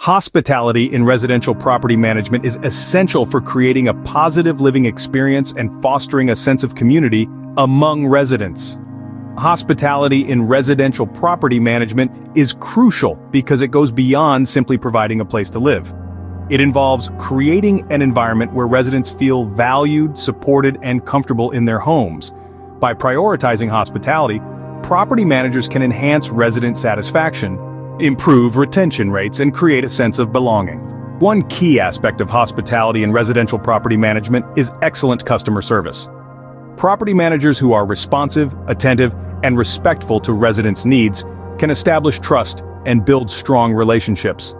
Hospitality in residential property management is essential for creating a positive living experience and fostering a sense of community among residents. Hospitality in residential property management is crucial because it goes beyond simply providing a place to live. It involves creating an environment where residents feel valued, supported, and comfortable in their homes. By prioritizing hospitality, property managers can enhance resident satisfaction, improve retention rates, and create a sense of belonging. One key aspect of hospitality and residential property management is excellent customer service. Property managers who are responsive, attentive, and respectful to residents' needs can establish trust and build strong relationships.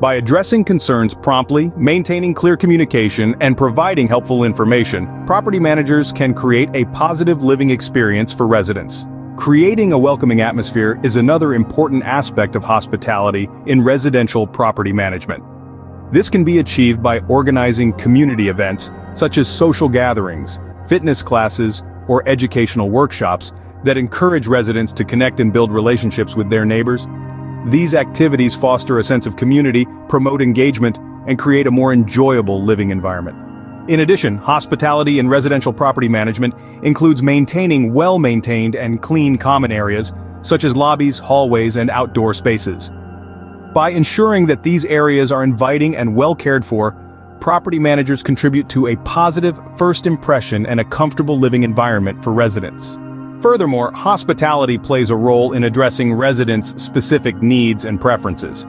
By addressing concerns promptly, maintaining clear communication, and providing helpful information, property managers can create a positive living experience for residents. Creating a welcoming atmosphere is another important aspect of hospitality in residential property management. This can be achieved by organizing community events, such as social gatherings, fitness classes, or educational workshops that encourage residents to connect and build relationships with their neighbors. These activities foster a sense of community, promote engagement, and create a more enjoyable living environment. In addition, hospitality in residential property management includes maintaining well-maintained and clean common areas, such as lobbies, hallways, and outdoor spaces. By ensuring that these areas are inviting and well cared for, property managers contribute to a positive first impression and a comfortable living environment for residents. Furthermore, hospitality plays a role in addressing residents' specific needs and preferences.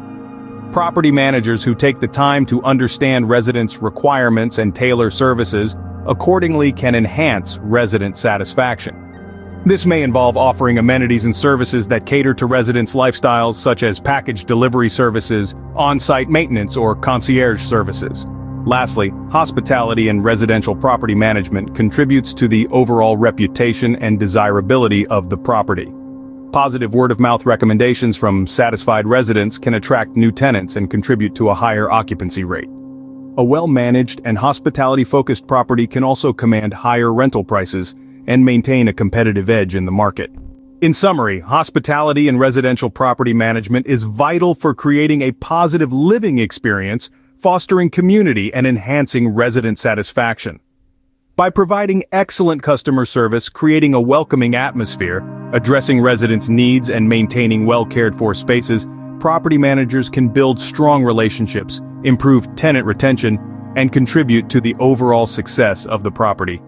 Property managers who take the time to understand residents' requirements and tailor services accordingly can enhance resident satisfaction. This may involve offering amenities and services that cater to residents' lifestyles such as package delivery services, on-site maintenance or concierge services. Lastly, hospitality and residential property management contributes to the overall reputation and desirability of the property. Positive word-of-mouth recommendations from satisfied residents can attract new tenants and contribute to a higher occupancy rate. A well-managed and hospitality-focused property can also command higher rental prices and maintain a competitive edge in the market. In summary, hospitality and residential property management is vital for creating a positive living experience, fostering community and enhancing resident satisfaction. By providing excellent customer service, creating a welcoming atmosphere, addressing residents' needs and maintaining well-cared-for spaces, property managers can build strong relationships, improve tenant retention, and contribute to the overall success of the property.